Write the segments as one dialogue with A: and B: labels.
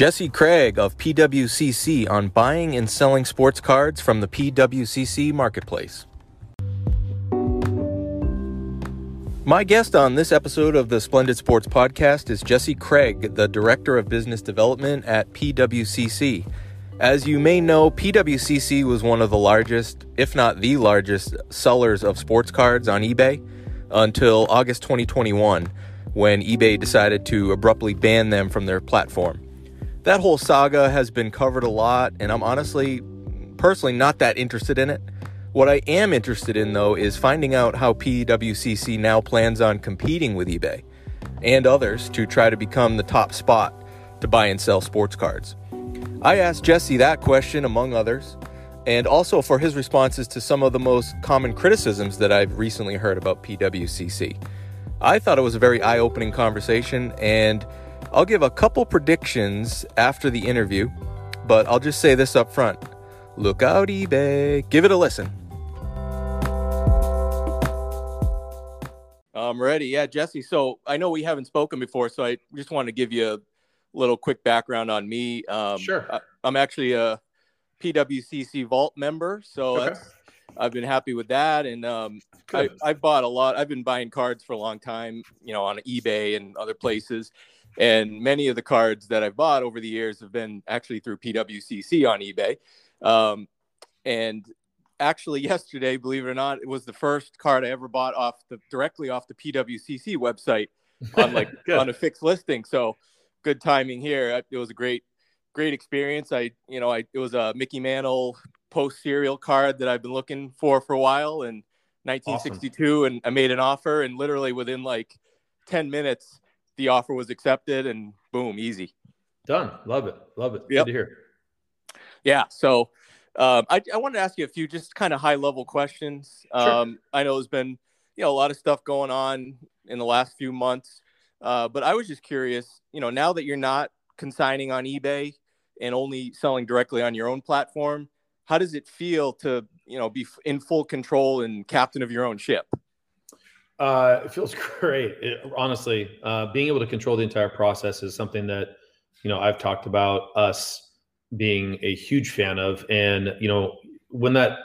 A: Jesse Craig of PWCC on buying and selling sports cards from the PWCC marketplace. My guest on this episode of the Splendid Sports Podcast is Jesse Craig, the Director of Business Development at PWCC. As you may know, PWCC was one of the largest, if not the largest, sellers of sports cards on eBay until August 2021, when eBay decided to abruptly ban them from their platform. That whole saga has been covered a lot, and I'm honestly, personally, not that interested in it. What I am interested in, though, is finding out how PWCC now plans on competing with eBay and others to try to become the top spot to buy and sell sports cards. I asked Jesse that question, among others, and also for his responses to some of the most common criticisms that I've recently heard about PWCC. I thought it was a very eye opening conversation, and I'll give a couple predictions after the interview, but I'll just say this up front. Look out, eBay. Give it a listen. I'm ready. Yeah, Jesse. So I know we haven't spoken before, so I just want to give you a little quick background on me.
B: Um, sure. I,
A: am actually a PWCC Vault member, so okay. I've been happy with that. And um, I, have bought a lot. I've been buying cards for a long time, you know, on eBay and other places. And many of the cards that I've bought over the years have been actually through PWCC on eBay. Um, and actually, yesterday, believe it or not, it was the first card I ever bought off the directly off the PWCC website on like on a fixed listing. So good timing here. It was a great, great experience. I, you know, I it was a Mickey Mantle Post Cereal card that I've been looking for for a while in 1962, awesome. and I made an offer, and literally within like 10 minutes the offer was accepted and boom, easy.
B: Done. Love it. Love it. Yep. Good to hear.
A: Yeah. So um, I, I wanted to ask you a few just kind of high level questions. Sure. Um, I know there's been, you know, a lot of stuff going on in the last few months, uh, but I was just curious, you know, now that you're not consigning on eBay and only selling directly on your own platform, how does it feel to, you know, be in full control and captain of your own ship?
B: Uh, it feels great. It, honestly, uh, being able to control the entire process is something that you know I've talked about us being a huge fan of. And you know, when that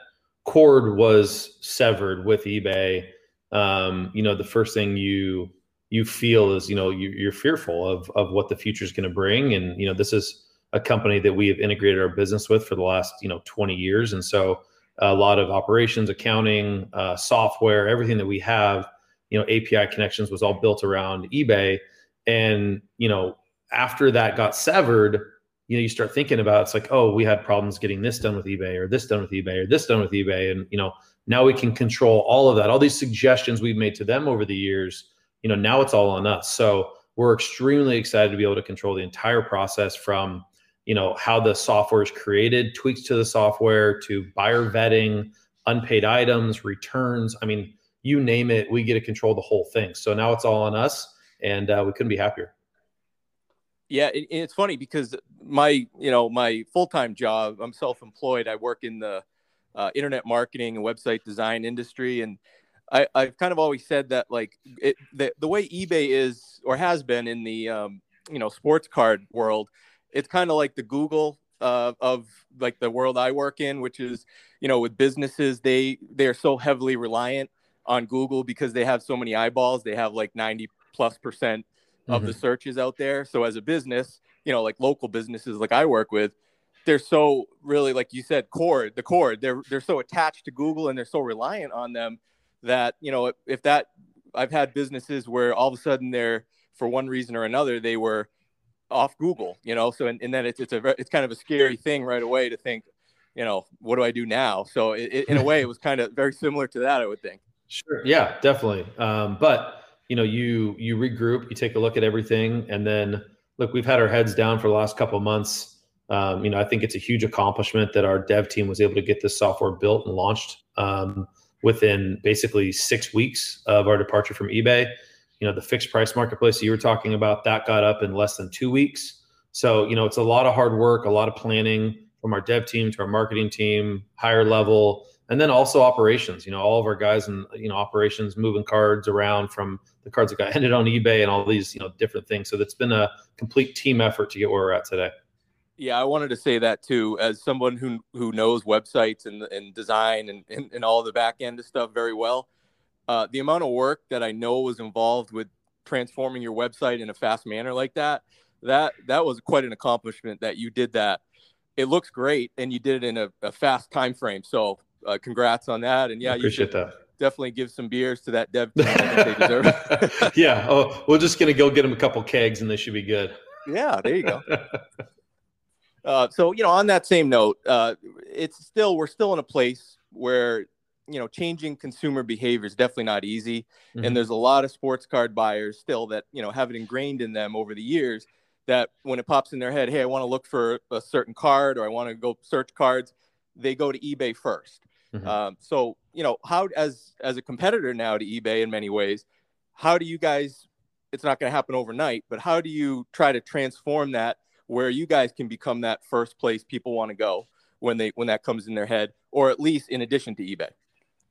B: cord was severed with eBay, um, you know, the first thing you you feel is you know you, are fearful of of what the future is going to bring. And you know, this is a company that we have integrated our business with for the last you know 20 years, and so a lot of operations, accounting, uh, software, everything that we have you know api connections was all built around ebay. And you know after that got severed you know you start thinking about it's like oh we had problems getting this done with ebay or this done with ebay or this done with ebay. And you know now we can control all of that. All these suggestions we've made to them over the years you know now it's all on us. So we're extremely excited to be able to control the entire process from you know how the software is created tweaks to the software to buyer vetting unpaid items returns. I mean you name it, we get to control the whole thing. So now it's all on us, and uh, we couldn't be happier.
A: Yeah, it, it's funny because my you know my full time job, I'm self employed. I work in the uh, internet marketing and website design industry, and I, I've kind of always said that like it, the the way eBay is or has been in the um, you know sports card world, it's kind of like the Google uh, of like the world I work in, which is you know with businesses they they are so heavily reliant on Google because they have so many eyeballs. They have like 90 plus percent of mm-hmm. the searches out there. So as a business, you know, like local businesses like I work with, they're so really like you said, cord, the cord, they're they're so attached to Google and they're so reliant on them that, you know, if that I've had businesses where all of a sudden they're for one reason or another, they were off Google, you know, so and, and then it's it's a it's kind of a scary thing right away to think, you know, what do I do now? So it, it, in a way, it was kind of very similar to that, I would think.
B: Sure. Yeah, definitely. Um, but you know, you you regroup, you take a look at everything, and then look. We've had our heads down for the last couple months. Um, you know, I think it's a huge accomplishment that our dev team was able to get this software built and launched um, within basically six weeks of our departure from eBay. You know, the fixed price marketplace you were talking about that got up in less than two weeks. So you know, it's a lot of hard work, a lot of planning from our dev team to our marketing team, higher level and then also operations you know all of our guys and you know operations moving cards around from the cards that got ended on ebay and all these you know different things so that's been a complete team effort to get where we're at today
A: Yeah, I wanted to say that too, as someone who who knows websites and and design and and, and all the back end of stuff very well. Uh, the amount of work that I know was involved with transforming your website in a fast manner like that, that that was quite an accomplishment that you did that. It looks great, and you did it in a, a fast time frame. So, uh, congrats on that. And yeah,
B: I appreciate that.
A: Definitely give some beers to that dev team. they deserve.
B: yeah. Oh, we're just gonna go get them a couple kegs, and they should be good.
A: Yeah, there you go. Uh, so you know, on that same note, uh, it's still we're still in a place where you know changing consumer behavior is definitely not easy, mm-hmm. and there's a lot of sports card buyers still that you know have it ingrained in them over the years that when it pops in their head, hey, I want to look for a certain card or I want to go search cards, they go to eBay 1st mm-hmm. um, so you know, how as as a competitor now to eBay in many ways, how do you guys? It's not going to happen overnight, but how do you try to transform that where you guys can become that first place people want to go when they when that comes in their head, or at least in addition to eBay.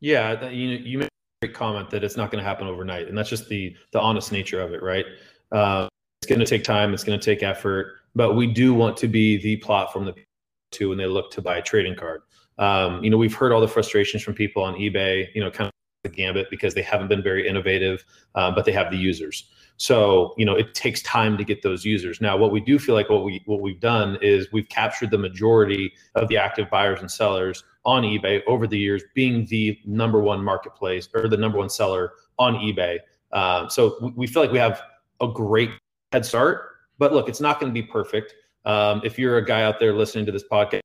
B: Yeah, you you made a great comment that it's not going to happen overnight, and that's just the the honest nature of it, right? Uh, it's going to take time, it's going to take effort, but we do want to be the platform that to when they look to buy a trading card. Um, you know, we've heard all the frustrations from people on eBay, you know, kind of the gambit because they haven't been very innovative, uh, but they have the users. So, you know, it takes time to get those users. Now, what we do feel like what we what we've done is we've captured the majority of the active buyers and sellers on eBay over the years, being the number one marketplace or the number one seller on eBay. Um, so we feel like we have a great head start. But look, it's not going to be perfect. Um, if you're a guy out there listening to this podcast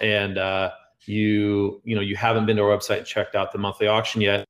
B: and uh, you you know you haven't been to our website and checked out the monthly auction yet,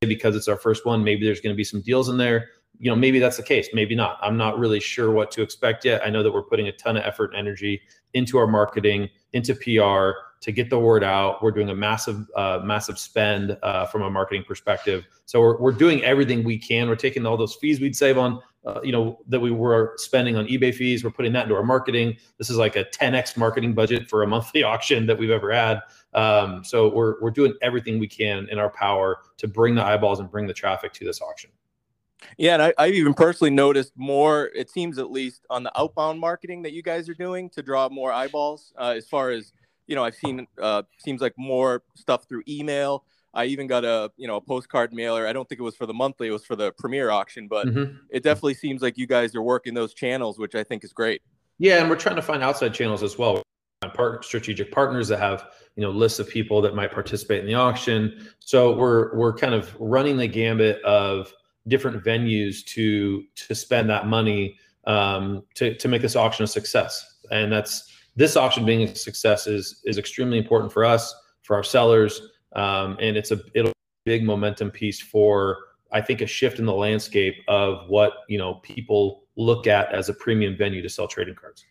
B: because it's our first one. Maybe there's going to be some deals in there. You know, maybe that's the case. Maybe not. I'm not really sure what to expect yet. I know that we're putting a ton of effort and energy into our marketing, into PR to get the word out. We're doing a massive, uh, massive spend uh, from a marketing perspective. So we're, we're doing everything we can. We're taking all those fees we'd save on, uh, you know, that we were spending on eBay fees. We're putting that into our marketing. This is like a 10x marketing budget for a monthly auction that we've ever had. Um, so we're we're doing everything we can in our power to bring the eyeballs and bring the traffic to this auction.
A: Yeah, and I, I've even personally noticed more. It seems at least on the outbound marketing that you guys are doing to draw more eyeballs. Uh, as far as you know, I've seen uh, seems like more stuff through email. I even got a you know a postcard mailer. I don't think it was for the monthly; it was for the premiere auction. But mm-hmm. it definitely seems like you guys are working those channels, which I think is great.
B: Yeah, and we're trying to find outside channels as well part, strategic partners that have you know lists of people that might participate in the auction. So we're we're kind of running the gambit of different venues to to spend that money um, to to make this auction a success. And that's this auction being a success is is extremely important for us, for our sellers, um, and it's a it'll big momentum piece for I think a shift in the landscape of what you know people look at as a premium venue to sell trading cards.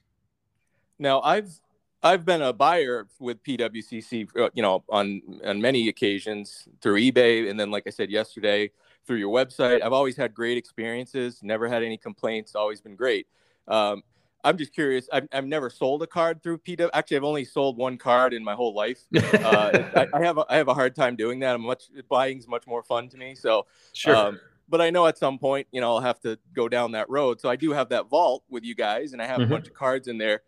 A: Now I've I've been a buyer with PWCC, uh, you know, on on many occasions through eBay, and then, like I said yesterday, through your website. I've always had great experiences. Never had any complaints. Always been great. Um, I'm just curious. I've, I've never sold a card through PW. Actually, I've only sold one card in my whole life. Uh, I, I, have a, I have a hard time doing that. I'm much buying's much more fun to me. So
B: sure. Um,
A: but I know at some point, you know, I'll have to go down that road. So I do have that vault with you guys, and I have mm-hmm. a bunch of cards in there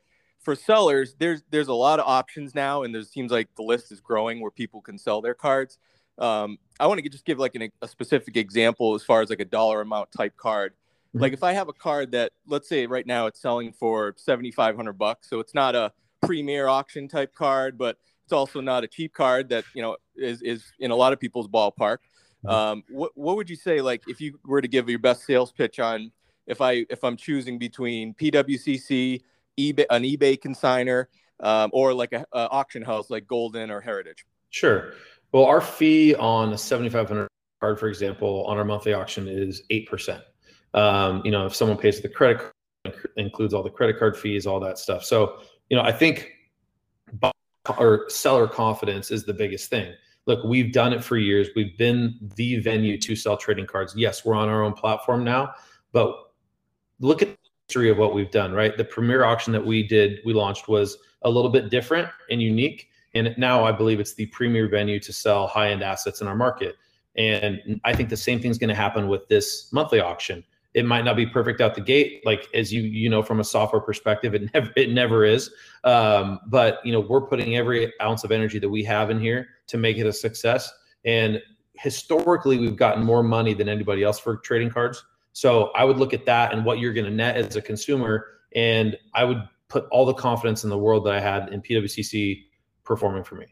A: for sellers, there's there's a lot of options now, and there seems like the list is growing where people can sell their cards. Um, I want to just give like an, a specific example as far as like a dollar amount type card. Mm-hmm. Like if I have a card that let's say right now it's selling for seventy five hundred bucks, so it's not a premier auction type card, but it's also not a cheap card that you know is is in a lot of people's ballpark. Mm-hmm. Um, what what would you say like if you were to give your best sales pitch on if I if I'm choosing between PWCC eBay, an eBay consigner, um, or like a, a, auction house like Goldin or Heritage?
B: Sure. Well, our fee on a 7,500 card, for example, on our monthly auction is 8%. Um, you know, if someone pays the credit card, includes all the credit card fees, all that stuff. So, you know, I think or seller confidence is the biggest thing. Look, we've done it for years. We've been the venue to sell trading cards. Yes, we're on our own platform now, but look at the history of what we've done, right? The premier auction that we did, we launched was a little bit different and unique. And now I believe it's the premier venue to sell high end assets in our market. And I think the same thing's going to happen with this monthly auction. It might not be perfect out the gate, like as you you know from a software perspective, it never it never is. Um, but you know we're putting every ounce of energy that we have in here to make it a success. And historically, we've gotten more money than anybody else for trading cards. So I would look at that and what you're going to net as a consumer, and I would put all the confidence in the world that I had in PWCC performing for me.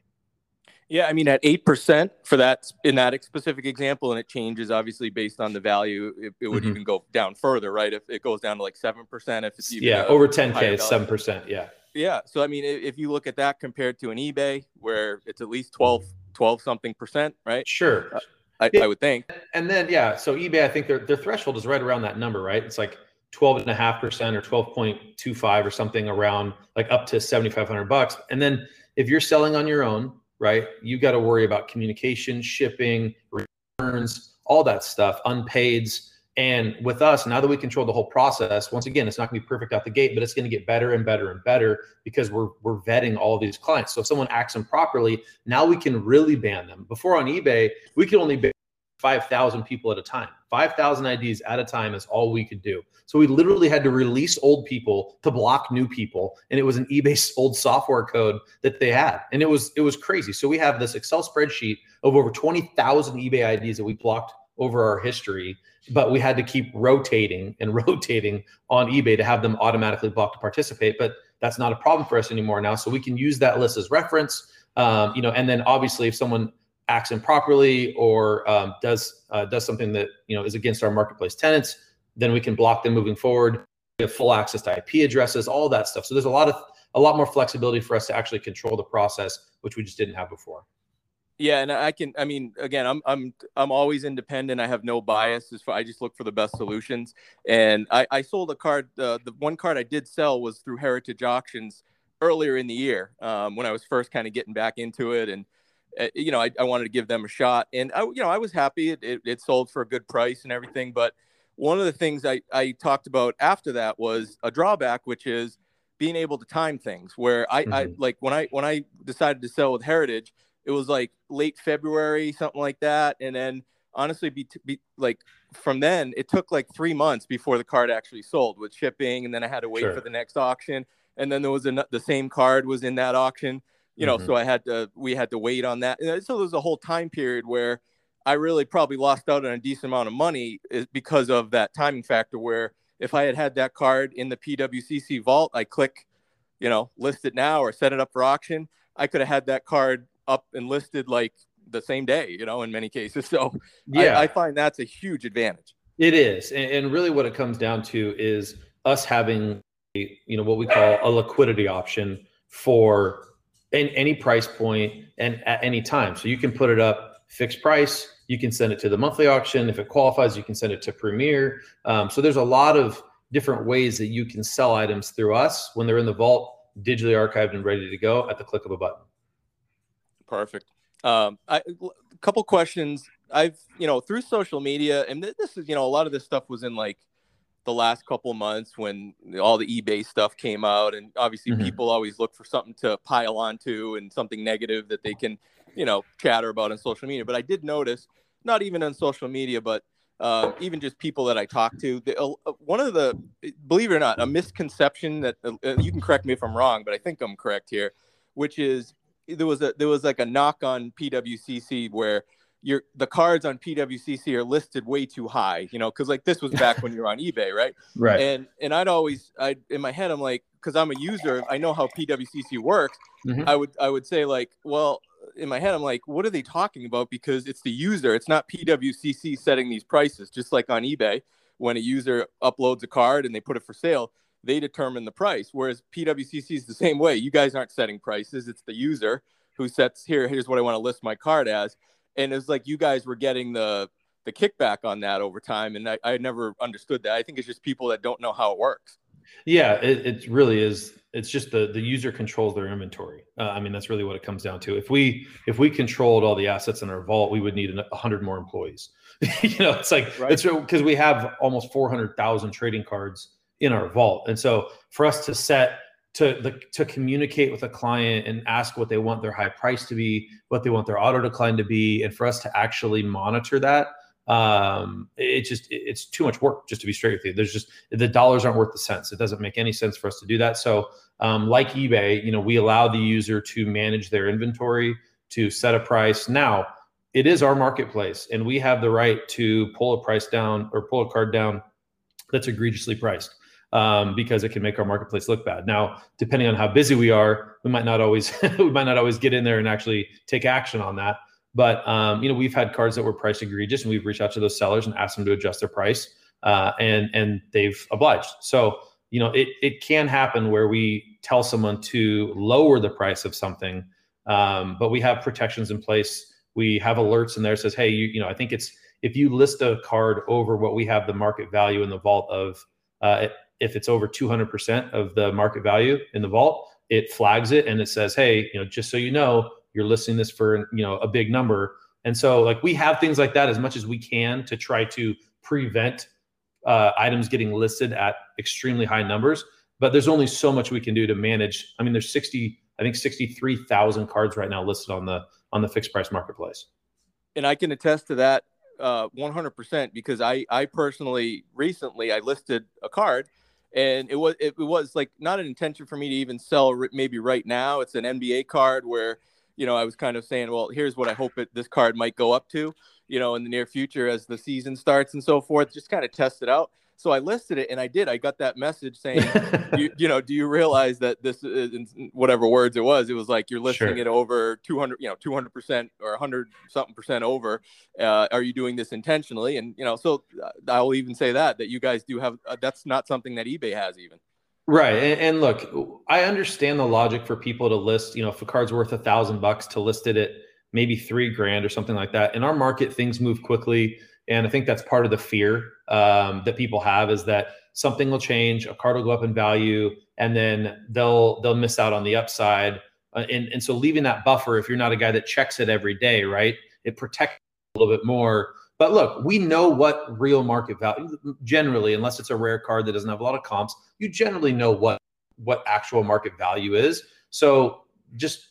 A: Yeah, I mean, at eight percent for that in that specific example, and it changes obviously based on the value. It, it would mm-hmm. even go down further, right? If it goes down to like seven percent, if it's
B: yeah over ten k, it's seven percent. Yeah,
A: yeah. So I mean, if you look at that compared to an eBay where it's at least 12, 12 something percent, right?
B: Sure. Uh,
A: I, yeah. I, would think.
B: And then yeah, so eBay, I think their their threshold is right around that number, right? It's like 12 and a half percent or 12.25 or something around like up to 7,500 bucks. And then if you're selling on your own, right, you got to worry about communication, shipping, returns, all that stuff, unpaids. And with us, now that we control the whole process, once again, it's not going to be perfect out the gate, but it's going to get better and better and better because we're we're vetting all these clients. So if someone acts improperly, now we can really ban them. Before on eBay, we could only ban 5,000 people at a time. 5,000 IDs at a time is all we could do. So we literally had to release old people to block new people. And it was an eBay old software code that they had. And it was it was crazy. So we have this Excel spreadsheet of over 20,000 eBay IDs that we blocked over our history, but we had to keep rotating and rotating on eBay to have them automatically blocked to participate. But that's not a problem for us anymore now. So we can use that list as reference. Um, you know, and then obviously if someone acts improperly or um, does uh, does something that you know is against our marketplace tenants, then we can block them moving forward. We have full access to IP addresses, all that stuff. So there's a lot of a lot more flexibility for us to actually control the process, which we just didn't have before.
A: Yeah, and I can. I mean, again, I'm I'm I'm always independent. I have no bias. As far, I just look for the best solutions. And I, I sold a card. Uh, the one card I did sell was through Heritage Auctions earlier in the year um, when I was first kind of getting back into it, and you know, I, I, wanted to give them a shot, and I, you know, I was happy. It, it, it, sold for a good price and everything. But one of the things I, I talked about after that was a drawback, which is being able to time things. Where I, mm-hmm. I like when I when I decided to sell with Heritage, it was like late February, something like that, and then honestly, be, be like from then it took like three months before the card actually sold with shipping, and then I had to wait sure. for the next auction, and then there was a, the same card was in that auction you know, mm-hmm. so I had to, we had to wait on that. And so there's a whole time period where I really probably lost out on a decent amount of money because of that timing factor. Where if I had had that card in the PWCC vault, I click, you know, list it now or set it up for auction. I could have had that card up and listed like the same day, you know, in many cases. So yeah, I, I find that's a huge advantage.
B: It is. And, and really what it comes down to is us having, a, you know, what we call a liquidity option for in any price point and at any time. So you can put it up fixed price. You can send it to the monthly auction. If it qualifies, you can send it to Premier. Um, so there's a lot of different ways that you can sell items through us when they're in the vault, digitally archived and ready to go at the click of a button.
A: Perfect. Um, I, a couple questions. I've you know through social media, and this is you know a lot of this stuff was in like the last couple months when all the eBay stuff came out, and obviously mm-hmm. people always look for something to pile onto and something negative that they can, you know, chatter about on social media. But I did notice, not even on social media, but uh, even just people that I talk to, the, uh, one of the, believe it or not, a misconception that uh, you can correct me if I'm wrong, but I think I'm correct here, which is there was a there was like a knock on PWCC where your the cards on PWCC are listed way too high, you know, because like this was back when you were on eBay, right?
B: Right.
A: And and I'd always I in my head I'm like, because I'm a user, I know how PWCC works. Mm-hmm. I would I would say like, well, in my head I'm like, what are they talking about? Because it's the user, it's not PWCC setting these prices. Just like on eBay, when a user uploads a card and they put it for sale, they determine the price. Whereas PWCC is the same way. You guys aren't setting prices; it's the user who sets here. Here's what I want to list my card as and it's like you guys were getting the the kickback on that over time and I, I never understood that. I think it's just people that don't know how it works.
B: Yeah it, it really is it's just the the user controls their inventory. Uh, i mean that's really what it comes down to. If we if we controlled all the assets in our vault we would need a 100 more employees. You know it's like right. it's because we have almost 400000 trading cards in our vault. And so for us to set to the to communicate with a client and ask what they want their high price to be, what they want their auto decline to be, and for us to actually monitor that um, it's just it's too much work. Just to be straight with you, there's just the dollars aren't worth the cents. It doesn't make any sense for us to do that. So, um, like eBay, you know, we allow the user to manage their inventory, to set a price. Now, it is our marketplace, and we have the right to pull a price down or pull a card down that's egregiously priced um, because it can make our marketplace look bad. Now, depending on how busy we are, we might not always we might not always get in there and actually take action on that. But um, you know, we've had cards that were priced egregious, and we've reached out to those sellers and asked them to adjust their price, uh, and and they've obliged. So you know, it it can happen where we tell someone to lower the price of something, um, but we have protections in place. We have alerts in there says, hey, you you know, I think it's if you list a card over what we have the market value in the vault of, uh, if it's over 200% of the market value in the vault, it flags it and it says, hey, you know, just so you know, you're listing this for you know a big number. And so like we have things like that as much as we can to try to prevent uh, items getting listed at extremely high numbers but there's only so much we can do to manage. I mean there's 60 i think 63000 cards right now listed on the on the fixed price marketplace.
A: And i can attest to that uh, 100% because i i personally recently i listed a card and it was it was like not an intention for me to even sell maybe right now it's an nba card where you know, I was kind of saying, well, here's what I hope it, this card might go up to, you know, in the near future as the season starts and so forth. Just kind of test it out. So I listed it, and I did. I got that message saying, you, you, know, do you realize that this is in whatever words it was? It was like you're listing sure. it over 200, you know, 200 percent or 100 something percent over. Uh, are you doing this intentionally? And you know, so uh, I'll even say that that you guys do have. Uh, that's not something that eBay has even.
B: Right. And, and, look, I understand the logic for people to list, you know, if a card's worth a thousand bucks to list it at maybe three grand or something like that. In our market, things move quickly. And I think that's part of the fear um, that people have is that something will change, a card will go up in value, and then they'll they'll miss out on the upside. Uh, and, and so leaving that buffer, if you're not a guy that checks it every day, right, it protects a little bit more but look, we know what real market value generally, unless it's a rare card that doesn't have a lot of comps, you generally know what what actual market value is. So just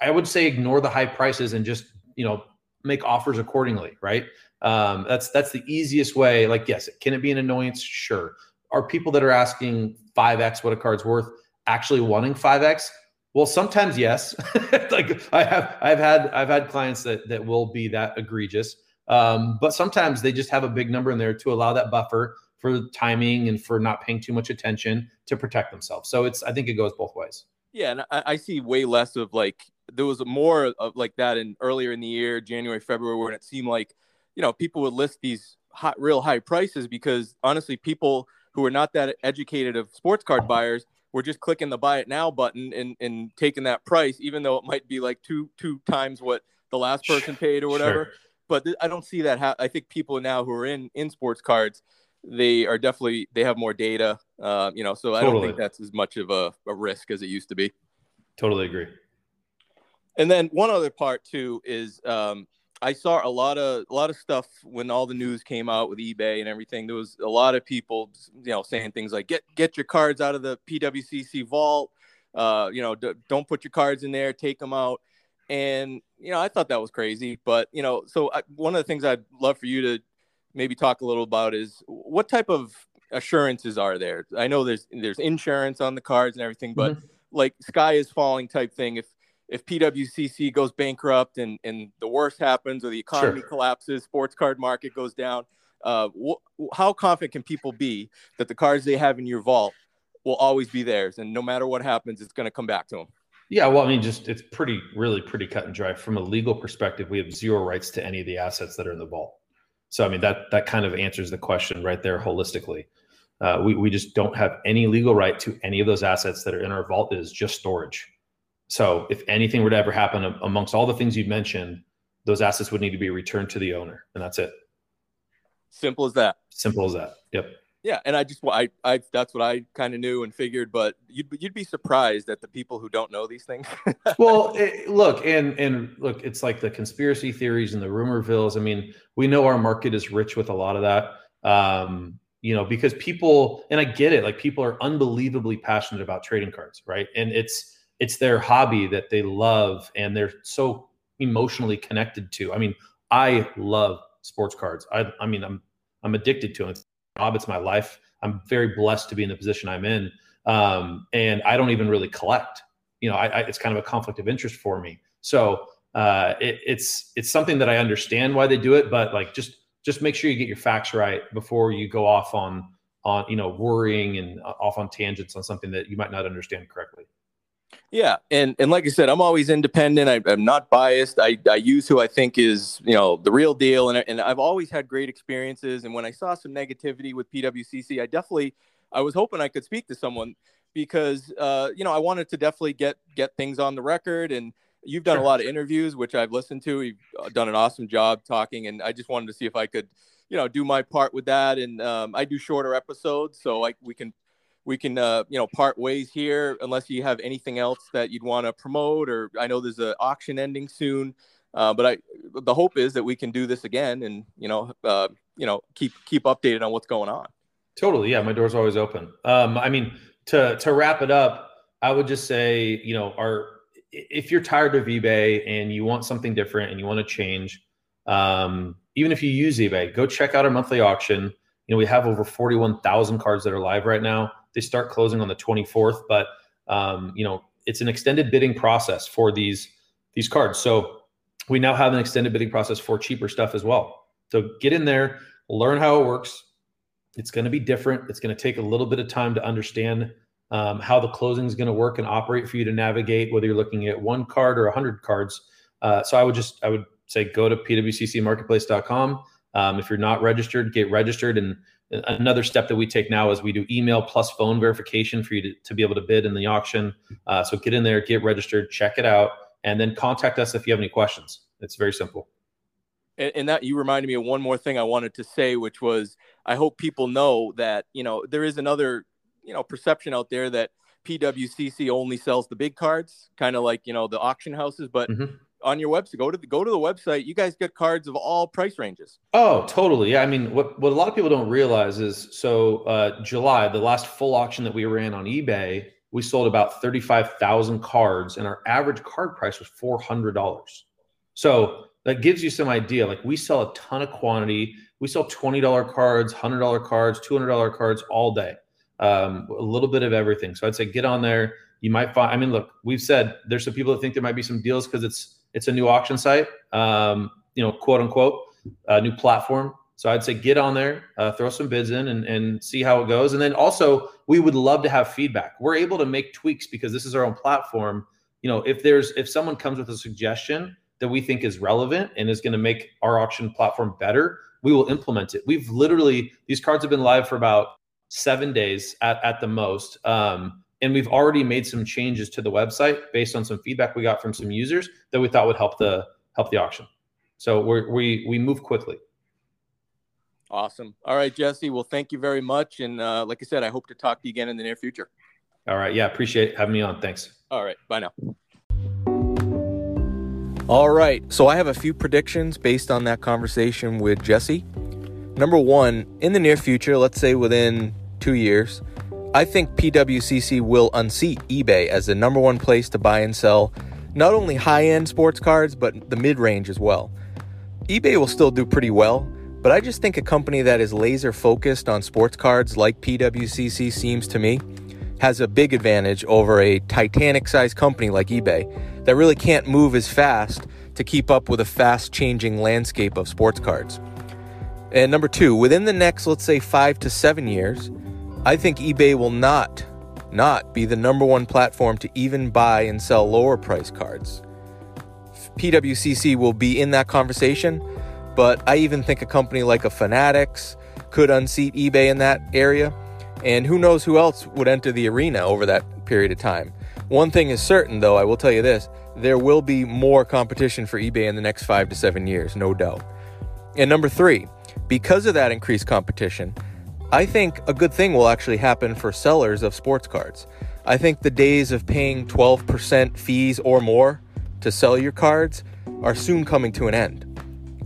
B: I would say ignore the high prices and just you know make offers accordingly, right? Um, that's that's the easiest way. Like, yes, can it be an annoyance? Sure. Are people that are asking five x what a card's worth actually wanting five x? Well, sometimes yes. like I have I've had I've had clients that that will be that egregious. Um, but sometimes they just have a big number in there to allow that buffer for timing and for not paying too much attention to protect themselves. So it's I think it goes both ways.
A: Yeah, and I, I see way less of like there was more of like that in earlier in the year, January, February, when it seemed like you know people would list these hot, real high prices because honestly, people who are not that educated of sports card buyers were just clicking the buy it now button and and taking that price, even though it might be like two two times what the last person paid or whatever. Sure but th- I don't see that. Ha- I think people now who are in in sports cards, they are definitely they have more data. Uh, you know, so totally. I don't think that's as much of a, a risk as it used to be.
B: Totally agree.
A: And then one other part too is um, I saw a lot of a lot of stuff when all the news came out with eBay and everything. There was a lot of people, you know, saying things like "get get your cards out of the PWCC vault." Uh, you know, d- don't put your cards in there, take them out and you know i thought that was crazy but you know so I, one of the things i'd love for you to maybe talk a little about is what type of assurances are there i know there's there's insurance on the cards and everything but mm-hmm. like sky is falling type thing if if pwcc goes bankrupt and and the worst happens or the economy sure. collapses sports card market goes down uh, wh- how confident can people be that the cards they have in your vault will always be theirs and no matter what happens it's going to come back to them
B: yeah, well, I mean, just it's pretty, really pretty cut and dry. From a legal perspective, we have zero rights to any of the assets that are in the vault. So, I mean, that that kind of answers the question right there holistically. Uh, we we just don't have any legal right to any of those assets that are in our vault. It is just storage. So, if anything were to ever happen amongst all the things you've mentioned, those assets would need to be returned to the owner, and that's it.
A: Simple as that.
B: Simple as that. Yep.
A: Yeah, and I just I I that's what I kind of knew and figured, but you'd you'd be surprised at the people who don't know these things.
B: well, it, look, and and look, it's like the conspiracy theories and the rumorvilles. I mean, we know our market is rich with a lot of that. Um, you know, because people and I get it, like people are unbelievably passionate about trading cards, right? And it's it's their hobby that they love and they're so emotionally connected to. I mean, I love sports cards. I, I mean, I'm I'm addicted to it. It's job. It's my life. I'm very blessed to be in the position I'm in, um, and I don't even really collect. You know, I, I, it's kind of a conflict of interest for me. So uh, it, it's it's something that I understand why they do it, but like just just make sure you get your facts right before you go off on on you know worrying and uh, off on tangents on something that you might not understand correctly.
A: Yeah, and and like I said, I'm always independent. I, am not biased. I, I use who I think is you know the real deal, and and I've always had great experiences. And when I saw some negativity with PWCC, I definitely I was hoping I could speak to someone because uh, you know I wanted to definitely get get things on the record. And you've done a lot of interviews, which I've listened to. You've uh, done an awesome job talking, and I just wanted to see if I could you know do my part with that. And um, I do shorter episodes, so like we can we can uh, you know part ways here unless you have anything else that you'd want to promote or i know there's an auction ending soon uh, but i the hope is that we can do this again and you know uh, you know keep keep updated on what's going on.
B: Totally yeah my door's always open. Um, i mean to to wrap it up i would just say you know our if you're tired of ebay and you want something different and you want to change um, even if you use ebay go check out our monthly auction. You know we have over 41000 cards that are live right now they start closing on the 24th, but um, you know it's an extended bidding process for these these cards. So we now have an extended bidding process for cheaper stuff as well. So get in there, learn how it works. It's going to be different. It's going to take a little bit of time to understand um, how the closing is going to work and operate for you to navigate, whether you're looking at one card or 100 cards. Uh, so I would just I would say go to pwccmarketplace.com. Um, if you're not registered, get registered and another step that we take now is we do email plus phone verification for you to, to be able to bid in the auction. Uh, so get in there, get registered, check it out, and then contact us if you have any questions. It's very simple.
A: And, and that you reminded me of one more thing I wanted to say, which was I hope people know that you know there is another you know perception out there that PWCC only sells the big cards, kind of like you know the auction houses, but mm-hmm on your website. Go to the go to the website. You guys get cards of all price ranges.
B: Oh, totally. Yeah. I mean, what what a lot of people don't realize is so uh, July, the last full auction that we ran on eBay, we sold about thirty five thousand cards, and our average card price was four hundred dollars. So that gives you some idea. Like we sell a ton of quantity. We sell twenty dollar cards, hundred dollar cards, two hundred dollar cards all day. Um, a little bit of everything. So I'd say get on there. You might find. I mean, look, we've said there's some people that think there might be some deals because it's it's a new auction site, um, you know, quote unquote, a new platform. So I'd say get on there, uh, throw some bids in, and, and see how it goes. And then also, we would love to have feedback. We're able to make tweaks because this is our own platform. You know, if there's if someone comes with a suggestion that we think is relevant and is going to make our auction platform better, we will implement it. We've literally these cards have been live for about seven days at, at the most. Um, and we've already made some changes to the website based on some feedback we got from some users that we thought would help the help the auction. So we we we move quickly.
A: Awesome. All right, Jesse. Well, thank you very much. And uh, like I said, I hope to talk to you again in the near future.
B: All right. Yeah. Appreciate having me on. Thanks.
A: All right. Bye now. All right. So I have a few predictions based on that conversation with Jesse. Number one, in the near future, let's say within two years, I think PWCC will unseat eBay as the number one place to buy and sell not only high end sports cards, but the mid range as well. eBay will still do pretty well, but I just think a company that is laser focused on sports cards like PWCC seems to me has a big advantage over a Titanic sized company like eBay that really can't move as fast to keep up with a fast changing landscape of sports cards. And number two, within the next, let's say, five to seven years, I think eBay will not not be the number one platform to even buy and sell lower price cards. PWCC will be in that conversation, but I even think a company like a Fanatics could unseat eBay in that area. And who knows who else would enter the arena over that period of time. One thing is certain, though, I will tell you this there will be more competition for eBay in the next five to seven years, no doubt. And number three, because of that increased competition, I think a good thing will actually happen for sellers of sports cards. I think the days of paying 12% fees or more to sell your cards are soon coming to an end.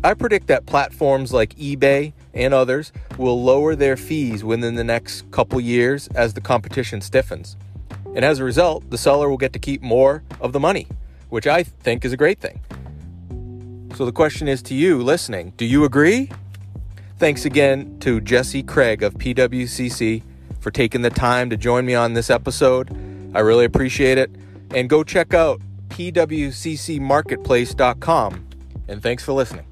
A: I predict that platforms like eBay and others will lower their fees within the next couple years as the competition stiffens. And as a result, the seller will get to keep more of the money, which I think is a great thing. So the question is to you listening do you agree? Thanks again to Jesse Craig of PWCC for taking the time to join me on this episode. I really appreciate it. And go check out pwccmarketplace.com. And thanks for listening.